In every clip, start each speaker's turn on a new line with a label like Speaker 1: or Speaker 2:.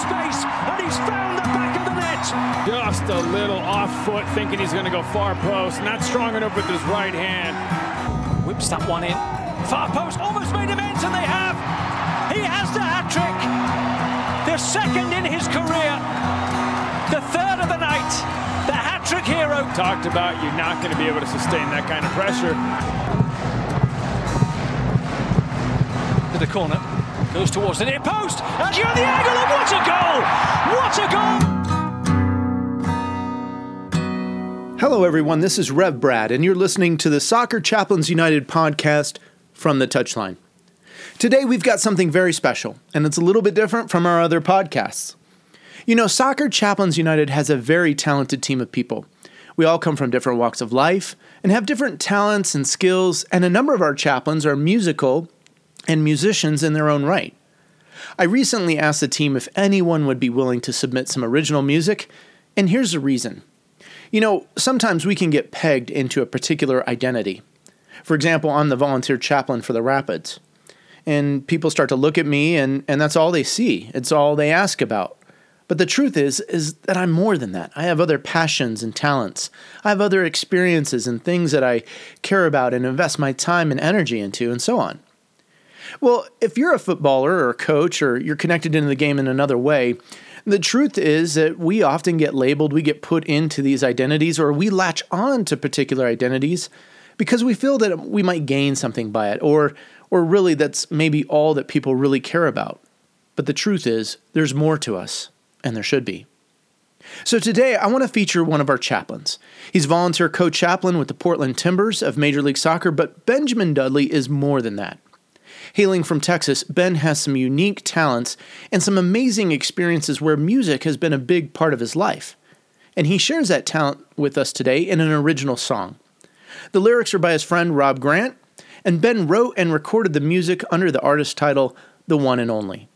Speaker 1: space, and he's found the back of the net.
Speaker 2: Just a little off foot, thinking he's going to go far post. Not strong enough with his right hand.
Speaker 1: Whips that one in. Far post, almost made amends, and they have. He has the hat trick. The second in his career. The third of the night. The hat trick hero.
Speaker 2: Talked about you're not going to be able to sustain that kind of pressure.
Speaker 1: To the corner. Goes towards the near post. And you're the angle. And what a goal! What a
Speaker 3: goal! Hello, everyone. This is Rev Brad, and you're listening to the Soccer Chaplains United podcast from the touchline. Today, we've got something very special, and it's a little bit different from our other podcasts. You know, Soccer Chaplains United has a very talented team of people. We all come from different walks of life and have different talents and skills, and a number of our chaplains are musical and musicians in their own right. I recently asked the team if anyone would be willing to submit some original music, and here's the reason. You know, sometimes we can get pegged into a particular identity. For example, I'm the volunteer chaplain for the Rapids. And people start to look at me and, and that's all they see. It's all they ask about. But the truth is is that I'm more than that. I have other passions and talents. I have other experiences and things that I care about and invest my time and energy into and so on. Well, if you're a footballer or a coach or you're connected into the game in another way, the truth is that we often get labeled, we get put into these identities, or we latch on to particular identities because we feel that we might gain something by it, or, or really that's maybe all that people really care about. But the truth is, there's more to us, and there should be. So today, I want to feature one of our chaplains. He's volunteer co chaplain with the Portland Timbers of Major League Soccer, but Benjamin Dudley is more than that. Hailing from Texas, Ben has some unique talents and some amazing experiences where music has been a big part of his life. And he shares that talent with us today in an original song. The lyrics are by his friend Rob Grant, and Ben wrote and recorded the music under the artist title The One and Only.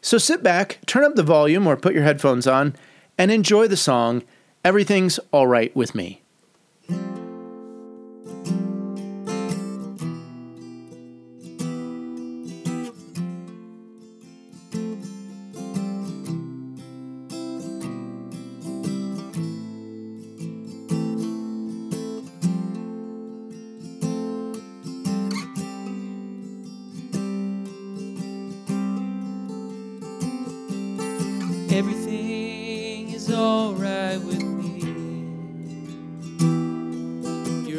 Speaker 3: So sit back, turn up the volume or put your headphones on, and enjoy the song Everything's Alright with Me.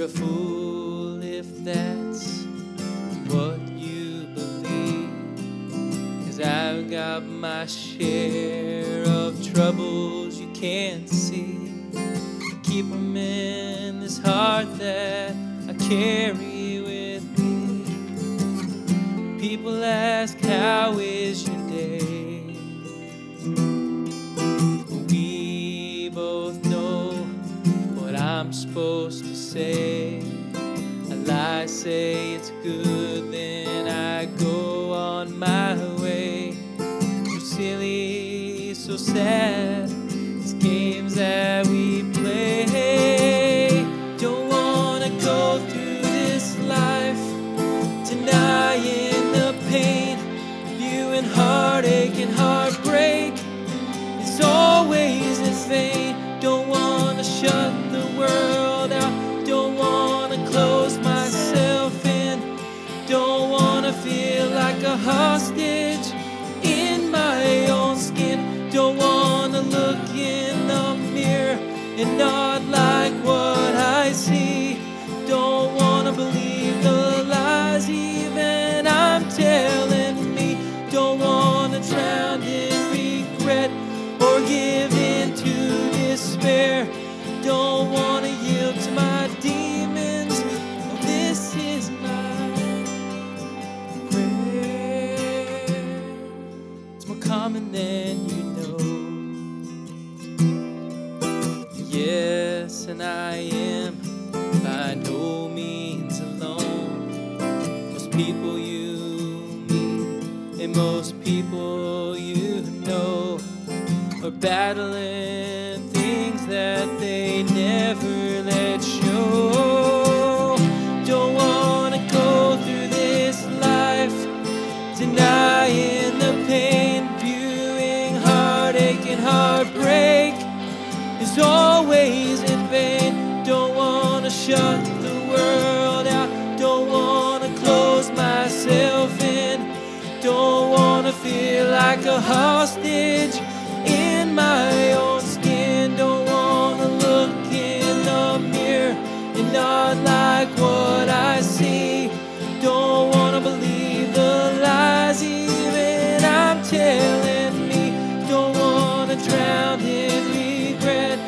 Speaker 4: You're a fool if that's what you believe. Cause I've got my share of troubles you can't see. Keep them in this heart that I carry say. A lie, say it's good, then I go on my way. So silly, so sad, it's games that we play. Don't wanna go through this life denying the pain, viewing heartache and heartbreak. It's always in vain. And not people you meet and most people you know are battling like a hostage in my own skin. Don't wanna look in the mirror and not like what I see. Don't wanna believe the lies even I'm telling me. Don't wanna drown in regret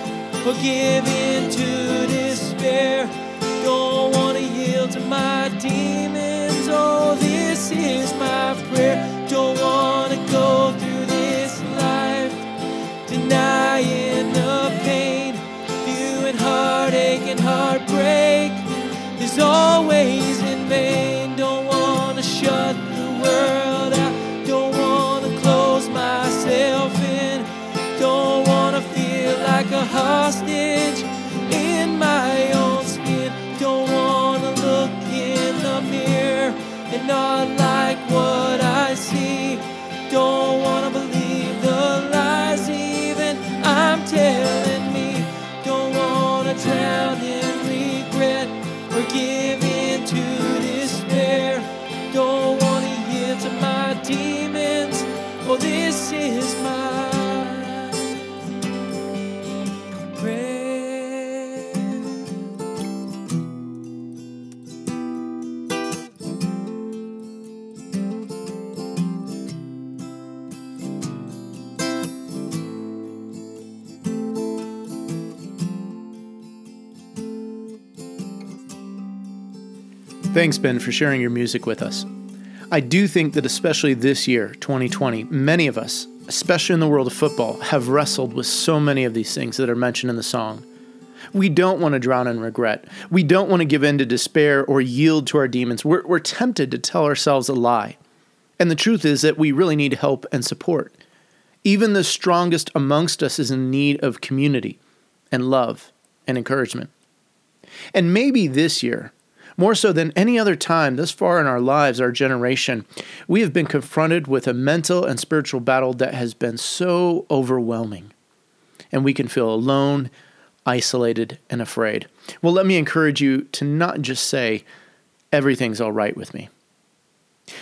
Speaker 4: or give in to despair. Don't wanna yield to my demons. Oh, this is my prayer. Is always in vain. Don't wanna shut the world out, don't wanna close myself in, don't wanna feel like a hostage give in to
Speaker 3: Thanks, Ben, for sharing your music with us. I do think that, especially this year, 2020, many of us, especially in the world of football, have wrestled with so many of these things that are mentioned in the song. We don't want to drown in regret. We don't want to give in to despair or yield to our demons. We're, we're tempted to tell ourselves a lie. And the truth is that we really need help and support. Even the strongest amongst us is in need of community and love and encouragement. And maybe this year, more so than any other time thus far in our lives, our generation, we have been confronted with a mental and spiritual battle that has been so overwhelming. And we can feel alone, isolated, and afraid. Well, let me encourage you to not just say, everything's all right with me.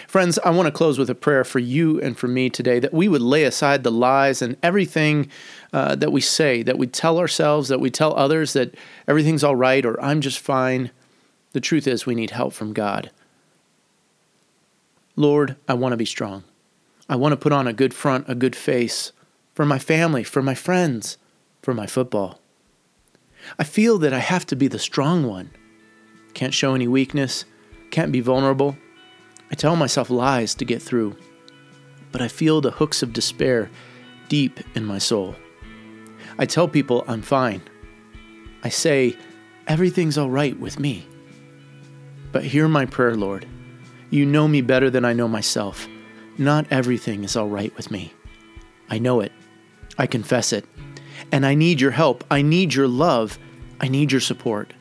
Speaker 3: Friends, I want to close with a prayer for you and for me today that we would lay aside the lies and everything uh, that we say, that we tell ourselves, that we tell others that everything's all right or I'm just fine. The truth is, we need help from God. Lord, I want to be strong. I want to put on a good front, a good face for my family, for my friends, for my football. I feel that I have to be the strong one. Can't show any weakness, can't be vulnerable. I tell myself lies to get through, but I feel the hooks of despair deep in my soul. I tell people I'm fine. I say everything's all right with me. But hear my prayer, Lord. You know me better than I know myself. Not everything is all right with me. I know it. I confess it. And I need your help. I need your love. I need your support.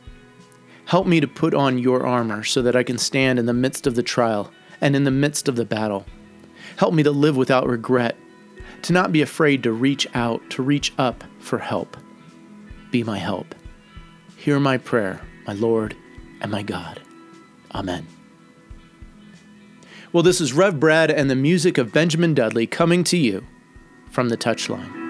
Speaker 3: Help me to put on your armor so that I can stand in the midst of the trial and in the midst of the battle. Help me to live without regret, to not be afraid to reach out, to reach up for help. Be my help. Hear my prayer, my Lord and my God. Amen. Well, this is Rev Brad and the music of Benjamin Dudley coming to you from the touchline.